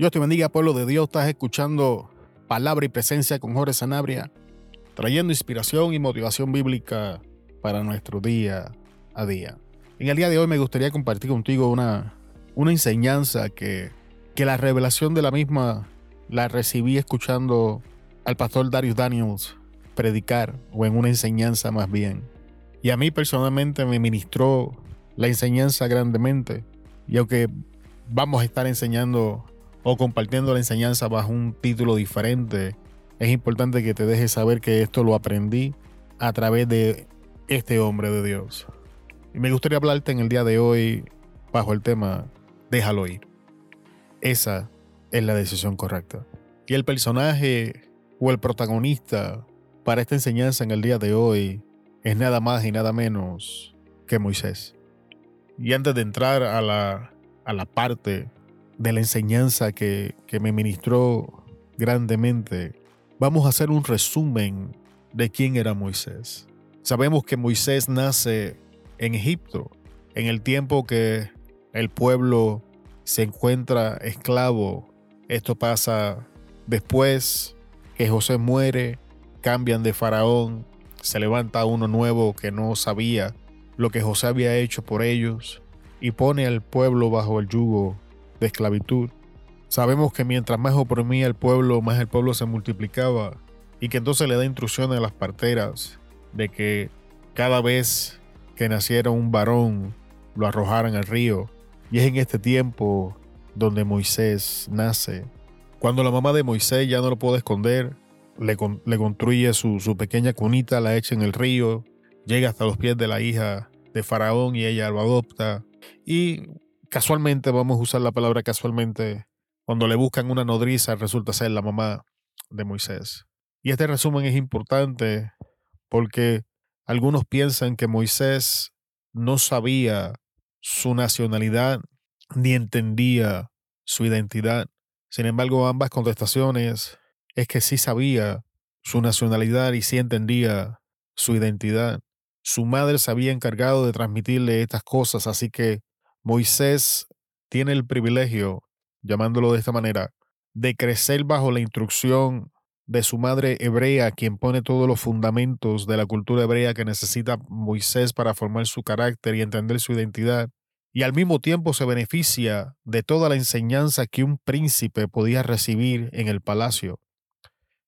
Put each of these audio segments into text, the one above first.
Dios te bendiga, pueblo de Dios. Estás escuchando Palabra y Presencia con Jorge Sanabria, trayendo inspiración y motivación bíblica para nuestro día a día. En el día de hoy me gustaría compartir contigo una, una enseñanza que, que la revelación de la misma la recibí escuchando al pastor Darius Daniels predicar o en una enseñanza más bien. Y a mí personalmente me ministró la enseñanza grandemente. Y aunque vamos a estar enseñando o compartiendo la enseñanza bajo un título diferente, es importante que te dejes saber que esto lo aprendí a través de este hombre de Dios. Y me gustaría hablarte en el día de hoy bajo el tema Déjalo ir. Esa es la decisión correcta. Y el personaje o el protagonista para esta enseñanza en el día de hoy es nada más y nada menos que Moisés. Y antes de entrar a la, a la parte de la enseñanza que, que me ministró grandemente, vamos a hacer un resumen de quién era Moisés. Sabemos que Moisés nace en Egipto, en el tiempo que el pueblo se encuentra esclavo. Esto pasa después que José muere, cambian de faraón, se levanta uno nuevo que no sabía lo que José había hecho por ellos y pone al pueblo bajo el yugo de esclavitud. Sabemos que mientras más oprimía el pueblo, más el pueblo se multiplicaba y que entonces le da instrucciones a las parteras de que cada vez que naciera un varón lo arrojaran al río. Y es en este tiempo donde Moisés nace. Cuando la mamá de Moisés ya no lo puede esconder, le, le construye su, su, pequeña cunita, la echa en el río, llega hasta los pies de la hija de Faraón y ella lo adopta. Y casualmente, vamos a usar la palabra casualmente, cuando le buscan una nodriza, resulta ser la mamá de Moisés. Y este resumen es importante porque algunos piensan que Moisés no sabía su nacionalidad ni entendía su identidad. Sin embargo, ambas contestaciones es que sí sabía su nacionalidad y sí entendía su identidad. Su madre se había encargado de transmitirle estas cosas, así que Moisés tiene el privilegio, llamándolo de esta manera, de crecer bajo la instrucción de su madre hebrea, quien pone todos los fundamentos de la cultura hebrea que necesita Moisés para formar su carácter y entender su identidad, y al mismo tiempo se beneficia de toda la enseñanza que un príncipe podía recibir en el palacio.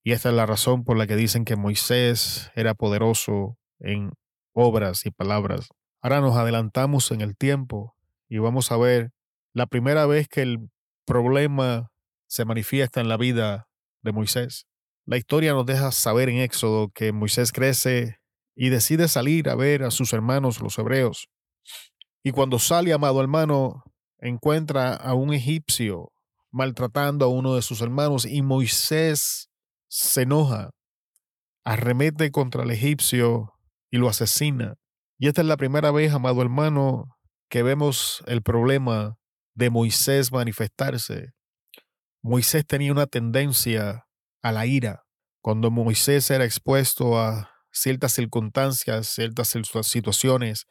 Y esta es la razón por la que dicen que Moisés era poderoso en obras y palabras. Ahora nos adelantamos en el tiempo y vamos a ver la primera vez que el problema se manifiesta en la vida de Moisés. La historia nos deja saber en Éxodo que Moisés crece y decide salir a ver a sus hermanos los hebreos. Y cuando sale, amado hermano, encuentra a un egipcio maltratando a uno de sus hermanos y Moisés se enoja, arremete contra el egipcio y lo asesina. Y esta es la primera vez, amado hermano, que vemos el problema de Moisés manifestarse. Moisés tenía una tendencia a la ira. Cuando Moisés era expuesto a ciertas circunstancias, ciertas situaciones,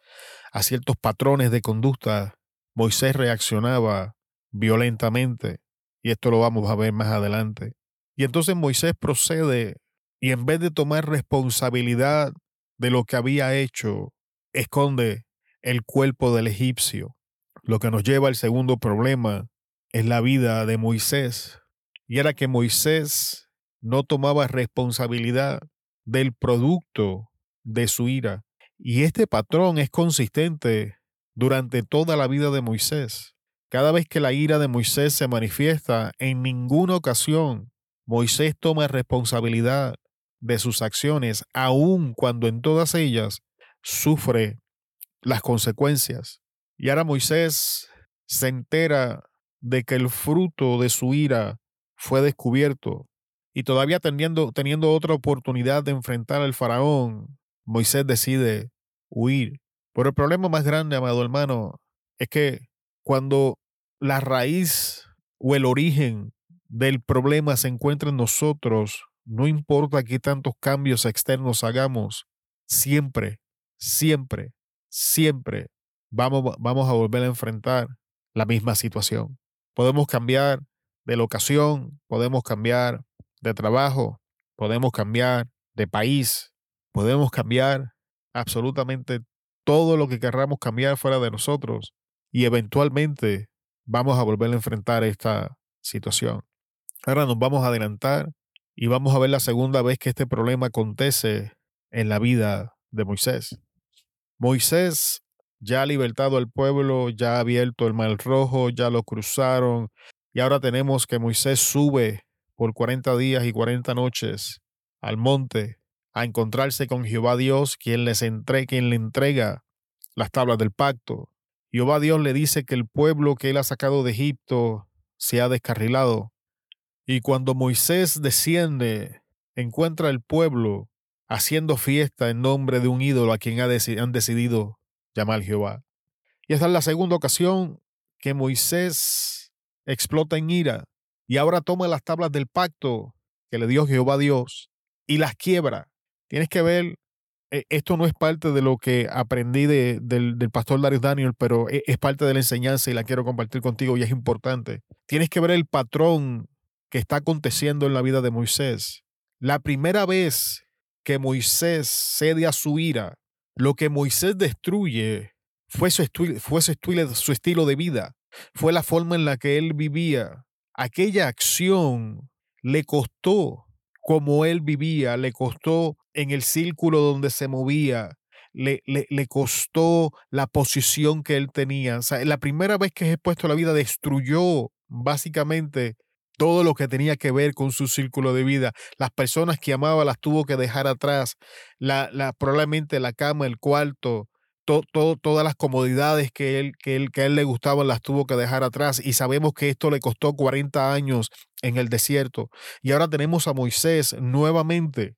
a ciertos patrones de conducta, Moisés reaccionaba violentamente. Y esto lo vamos a ver más adelante. Y entonces Moisés procede y en vez de tomar responsabilidad de lo que había hecho, esconde el cuerpo del egipcio. Lo que nos lleva al segundo problema es la vida de Moisés. Y era que Moisés no tomaba responsabilidad del producto de su ira. Y este patrón es consistente durante toda la vida de Moisés. Cada vez que la ira de Moisés se manifiesta, en ninguna ocasión Moisés toma responsabilidad de sus acciones, aun cuando en todas ellas sufre las consecuencias. Y ahora Moisés se entera de que el fruto de su ira fue descubierto. Y todavía teniendo, teniendo otra oportunidad de enfrentar al faraón, Moisés decide huir. Pero el problema más grande, amado hermano, es que cuando la raíz o el origen del problema se encuentra en nosotros, no importa qué tantos cambios externos hagamos, siempre, siempre siempre vamos, vamos a volver a enfrentar la misma situación. Podemos cambiar de locación, podemos cambiar de trabajo, podemos cambiar de país, podemos cambiar absolutamente todo lo que querramos cambiar fuera de nosotros y eventualmente vamos a volver a enfrentar esta situación. Ahora nos vamos a adelantar y vamos a ver la segunda vez que este problema acontece en la vida de Moisés. Moisés ya ha libertado al pueblo, ya ha abierto el mar rojo, ya lo cruzaron y ahora tenemos que Moisés sube por 40 días y 40 noches al monte a encontrarse con Jehová Dios, quien, les quien le entrega las tablas del pacto. Jehová Dios le dice que el pueblo que él ha sacado de Egipto se ha descarrilado. Y cuando Moisés desciende, encuentra al pueblo haciendo fiesta en nombre de un ídolo a quien han decidido llamar Jehová. Y esta es la segunda ocasión que Moisés explota en ira y ahora toma las tablas del pacto que le dio Jehová Dios y las quiebra. Tienes que ver, e, esto no es parte de lo que aprendí del, del, pastor Darius Daniel, pero es, es parte de la enseñanza y la quiero compartir contigo y es importante. Tienes que ver el patrón que está aconteciendo en la vida de Moisés. La primera vez que Moisés cede a su ira, lo que Moisés destruye fue su, estilo de vida, fue la forma en la que él vivía. Aquella acción le costó como él vivía, le costó en el círculo donde se movía, le, le, costó la posición que él tenía. La primera vez que es expuesto a la vida destruyó básicamente todo lo que tenía que ver con su círculo de vida. Las personas que amaba las tuvo que dejar atrás. La, probablemente la cama, el cuarto, todas las comodidades que él, que, él, que a él le gustaban las tuvo que dejar atrás y sabemos que esto le costó 40 años en el desierto. Y ahora tenemos a Moisés nuevamente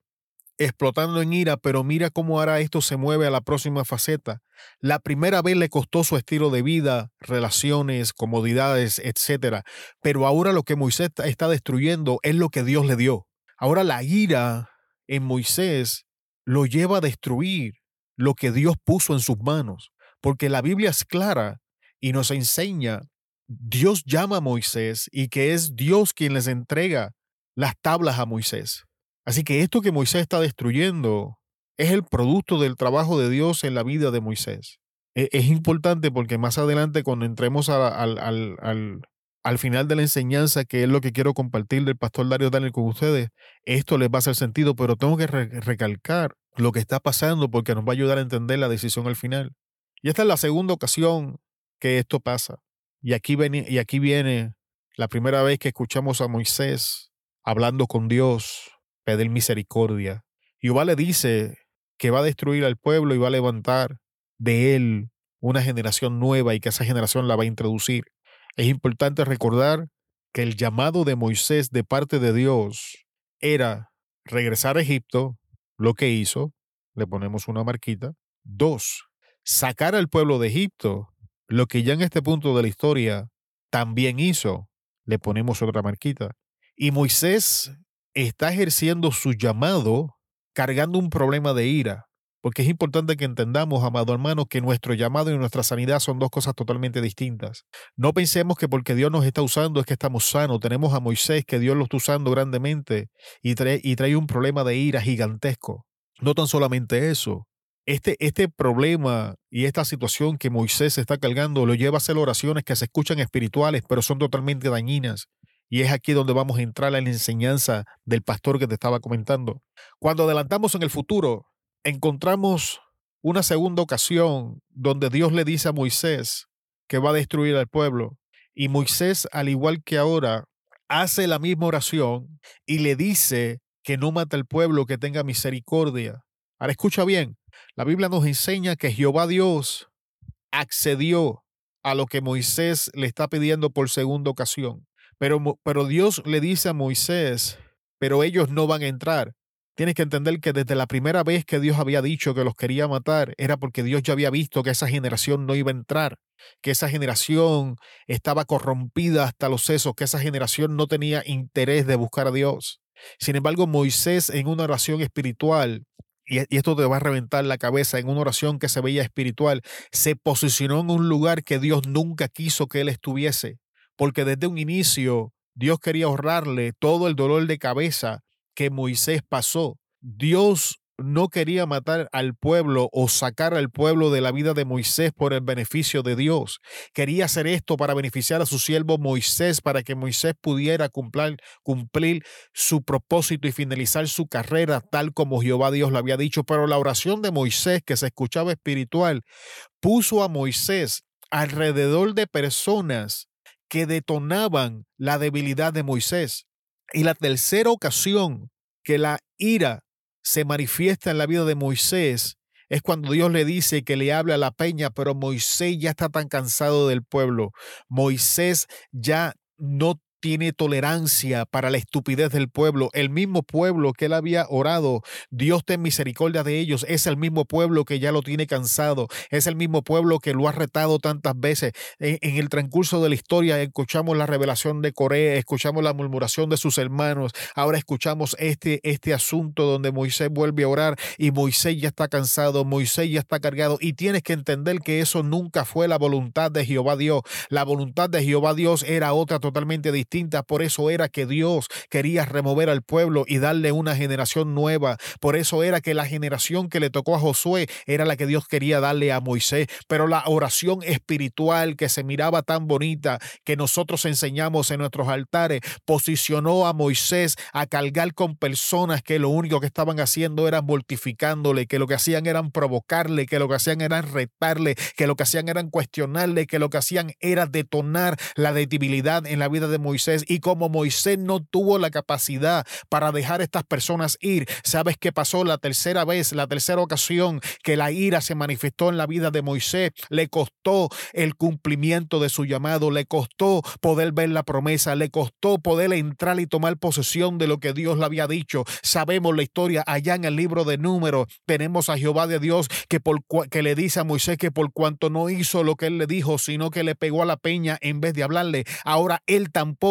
explotando en ira, pero mira cómo ahora esto se mueve a la próxima faceta. La primera vez le costó su estilo de vida, relaciones, comodidades, etc. Pero ahora lo que Moisés está destruyendo es lo que Dios le dio. Ahora la ira en Moisés lo lleva a destruir lo que Dios puso en sus manos, porque la Biblia es clara y nos enseña, Dios llama a Moisés y que es Dios quien les entrega las tablas a Moisés. Así que esto que Moisés está destruyendo es el producto del trabajo de Dios en la vida de Moisés. E, es, importante porque más adelante cuando entremos al, al, al, final de la enseñanza, que es lo que quiero compartir del pastor Dario Daniel con ustedes, esto les va a hacer sentido, pero tengo que recalcar lo que está pasando porque nos va a ayudar a entender la decisión al final. Y esta es la segunda ocasión que esto pasa. Y aquí, viene, y aquí viene la primera vez que escuchamos a Moisés hablando con Dios, pedir misericordia. Jehová le dice que va a destruir al pueblo y va a levantar de él una generación nueva y que esa generación la va a introducir. Es importante recordar que el llamado de Moisés de parte de Dios era regresar a Egipto, lo que hizo, le ponemos una marquita. Dos, sacar al pueblo de Egipto, lo que ya en este punto de la historia también hizo, le ponemos otra marquita. Y Moisés está ejerciendo su llamado cargando un problema de ira. Porque es importante que entendamos, amado hermano, que nuestro llamado y nuestra sanidad son dos cosas totalmente distintas. No pensemos que porque Dios nos está usando es que estamos sanos. Tenemos a Moisés que Dios lo está usando grandemente y trae, y trae un problema de ira gigantesco. No tan solamente eso. Este, este problema y esta situación que Moisés está cargando lo lleva a hacer oraciones que se escuchan espirituales, pero son totalmente dañinas. Y es aquí donde vamos a entrar a la enseñanza del pastor que te estaba comentando. Cuando adelantamos en el futuro, encontramos una segunda ocasión donde Dios le dice a Moisés que va a destruir al pueblo. Y Moisés, al igual que ahora, hace la misma oración y le dice que no mata al pueblo, que tenga misericordia. Ahora escucha bien, la Biblia nos enseña que Jehová Dios accedió a lo que Moisés le está pidiendo por segunda ocasión. Pero, pero Dios le dice a Moisés, pero ellos no van a entrar. Tienes que entender que desde la primera vez que Dios había dicho que los quería matar, era porque Dios ya había visto que esa generación no iba a entrar, que esa generación estaba corrompida hasta los sesos, que esa generación no tenía interés de buscar a Dios. Sin embargo, Moisés en una oración espiritual, y, esto te va a reventar la cabeza, en una oración que se veía espiritual, se posicionó en un lugar que Dios nunca quiso que él estuviese, porque desde un inicio Dios quería ahorrarle todo el dolor de cabeza que Moisés pasó. Dios no quería matar al pueblo o sacar al pueblo de la vida de Moisés por el beneficio de Dios. Quería hacer esto para beneficiar a su siervo Moisés, para que Moisés pudiera cumplir, cumplir su propósito y finalizar su carrera tal como Jehová Dios le había dicho. Pero la oración de Moisés, que se escuchaba espiritual, puso a Moisés alrededor de personas que detonaban la debilidad de Moisés. Y la tercera ocasión que la ira se manifiesta en la vida de Moisés es cuando Dios le dice que le habla a la peña, pero Moisés ya está tan cansado del pueblo. Moisés ya no tiene tolerancia para la estupidez del pueblo. El mismo pueblo que él había orado, Dios ten misericordia de ellos, es el mismo pueblo que ya lo tiene cansado, es el mismo pueblo que lo ha retado tantas veces. En, el transcurso de la historia escuchamos la revelación de Corea, escuchamos la murmuración de sus hermanos, ahora escuchamos este, este asunto donde Moisés vuelve a orar y Moisés ya está cansado, Moisés ya está cargado y tienes que entender que eso nunca fue la voluntad de Jehová Dios. La voluntad de Jehová Dios era otra totalmente distinta por eso era que Dios quería remover al pueblo y darle una generación nueva. Por eso era que la generación que le tocó a Josué era la que Dios quería darle a Moisés. Pero la oración espiritual que se miraba tan bonita que nosotros enseñamos en nuestros altares posicionó a Moisés a cargar con personas que lo único que estaban haciendo era mortificándole, que lo que hacían eran provocarle, que lo que hacían era retarle, que lo que hacían eran cuestionarle, que lo que hacían era detonar la debilidad en la vida de Moisés y como Moisés no tuvo la capacidad para dejar a estas personas ir, ¿sabes qué pasó la tercera vez, la tercera ocasión que la ira se manifestó en la vida de Moisés? Le costó el cumplimiento de su llamado, le costó poder ver la promesa, le costó poder entrar y tomar posesión de lo que Dios le había dicho. Sabemos la historia allá en el libro de Números. Tenemos a Jehová de Dios que, por, que le dice a Moisés que por cuanto no hizo lo que él le dijo, sino que le pegó a la peña en vez de hablarle, ahora él tampoco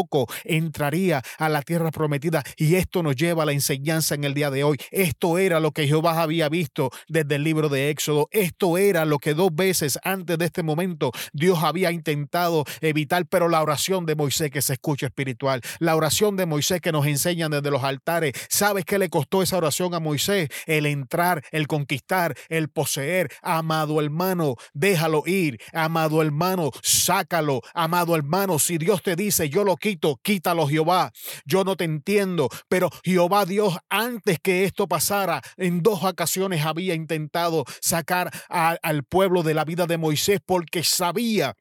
entraría a la tierra prometida. Y esto nos lleva a la enseñanza en el día de hoy. Esto era lo que Jehová había visto desde el libro de Éxodo. Esto era lo que dos veces antes de este momento Dios había intentado evitar, pero la oración de Moisés que se escucha espiritual, la oración de Moisés que nos enseñan desde los altares. ¿Sabes qué le costó esa oración a Moisés? El entrar, el conquistar, el poseer. Amado hermano, déjalo ir. Amado hermano, sácalo. Amado hermano, si Dios te dice, yo lo quítalo Jehová. Yo no te entiendo, pero Jehová Dios antes que esto pasara, en dos ocasiones había intentado sacar al pueblo de la vida de Moisés porque sabía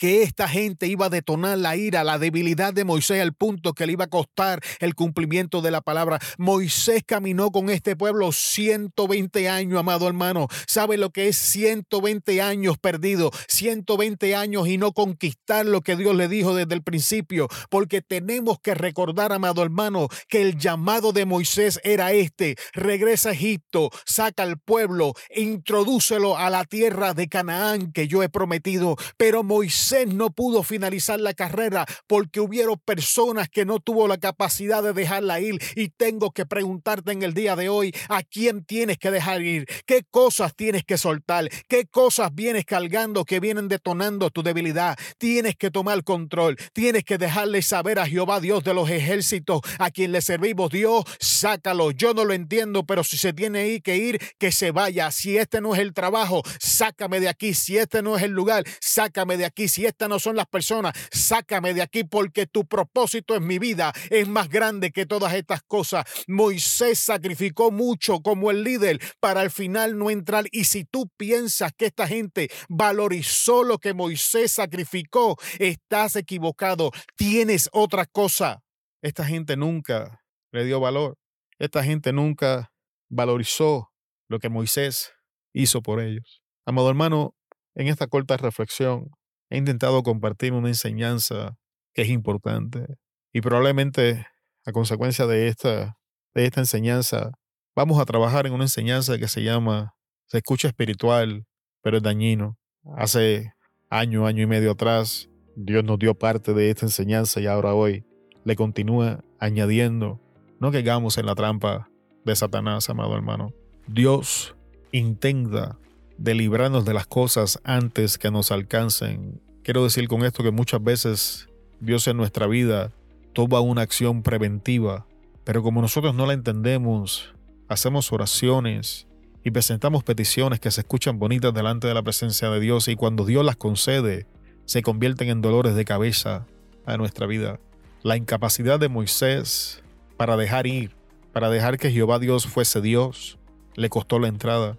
que esta gente iba a detonar la ira, la debilidad de Moisés al punto que le iba a costar el cumplimiento de la palabra. Moisés caminó con este pueblo 120 años, amado hermano. ¿Sabe lo que es 120 años perdido? 120 años y no conquistar lo que Dios le dijo desde el principio. Porque tenemos que recordar, amado hermano, que el llamado de Moisés era este. Regresa a Egipto, saca al pueblo, introdúcelo a la tierra de Canaán que yo he prometido. Pero Moisés no pudo finalizar la carrera porque hubieron personas que no tuvo la capacidad de dejarla ir. Y tengo que preguntarte en el día de hoy, ¿a quién tienes que dejar ir? ¿Qué cosas tienes que soltar? ¿Qué cosas vienes cargando que vienen detonando tu debilidad? Tienes que tomar control. Tienes que dejarle saber a Jehová Dios de los ejércitos a quien le servimos. Dios, sácalo. Yo no lo entiendo, pero si se tiene que ir, que se vaya. Si este no es el trabajo, sácame de aquí. Si este no es el lugar, sácame de aquí. Si estas no son las personas, sácame de aquí porque tu propósito en mi vida es más grande que todas estas cosas. Moisés sacrificó mucho como el líder para al final no entrar. Y si tú piensas que esta gente valorizó lo que Moisés sacrificó, estás equivocado. Tienes otra cosa. Esta gente nunca le dio valor. Esta gente nunca valorizó lo que Moisés hizo por ellos. Amado hermano, en esta corta reflexión, he intentado compartir una enseñanza que es importante y probablemente a consecuencia de esta, de esta enseñanza vamos a trabajar en una enseñanza que se llama, se escucha espiritual, pero es dañino. Hace año, año y medio atrás, Dios nos dio parte de esta enseñanza y ahora hoy le continúa añadiendo. No caigamos en la trampa de Satanás, amado hermano. Dios intenta de librarnos de las cosas antes que nos alcancen. Quiero decir con esto que muchas veces Dios en nuestra vida toma una acción preventiva, pero como nosotros no la entendemos, hacemos oraciones y presentamos peticiones que se escuchan bonitas delante de la presencia de Dios y cuando Dios las concede, se convierten en dolores de cabeza a nuestra vida. La incapacidad de Moisés para dejar ir, para dejar que Jehová Dios fuese Dios, le costó la entrada.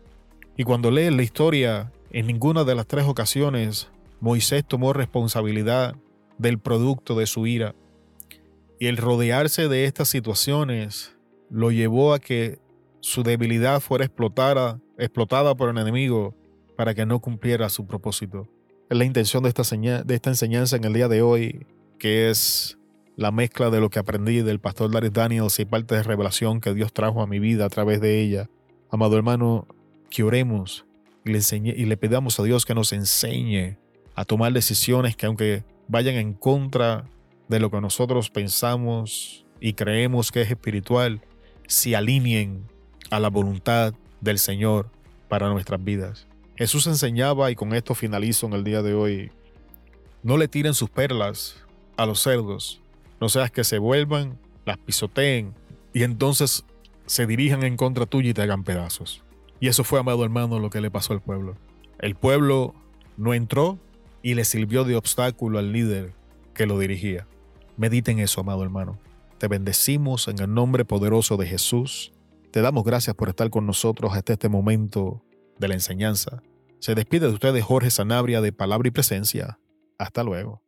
Y cuando lees la historia, en ninguna de las tres ocasiones Moisés tomó responsabilidad del producto de su ira. Y el rodearse de estas situaciones lo llevó a que su debilidad fuera explotada, explotada por el enemigo para que no cumpliera su propósito. Es la intención de esta, de esta enseñanza en el día de hoy, que es la mezcla de lo que aprendí del pastor Larry Daniels y parte de revelación que Dios trajo a mi vida a través de ella. Amado hermano, que oremos y le, y le pedamos a Dios que nos enseñe a tomar decisiones que aunque vayan en contra de lo que nosotros pensamos y creemos que es espiritual, se alineen a la voluntad del Señor para nuestras vidas. Jesús enseñaba, y con esto finalizo en el día de hoy, no le tiren sus perlas a los cerdos, no seas que se vuelvan, las pisoteen y entonces se dirijan en contra tuya y te hagan pedazos. Y eso fue, amado hermano, lo que le pasó al pueblo. El pueblo no entró y le sirvió de obstáculo al líder que lo dirigía. Mediten eso, amado hermano. Te bendecimos en el nombre poderoso de Jesús. Te damos gracias por estar con nosotros hasta este momento de la enseñanza. Se despide de ustedes Jorge Sanabria de Palabra y Presencia. Hasta luego.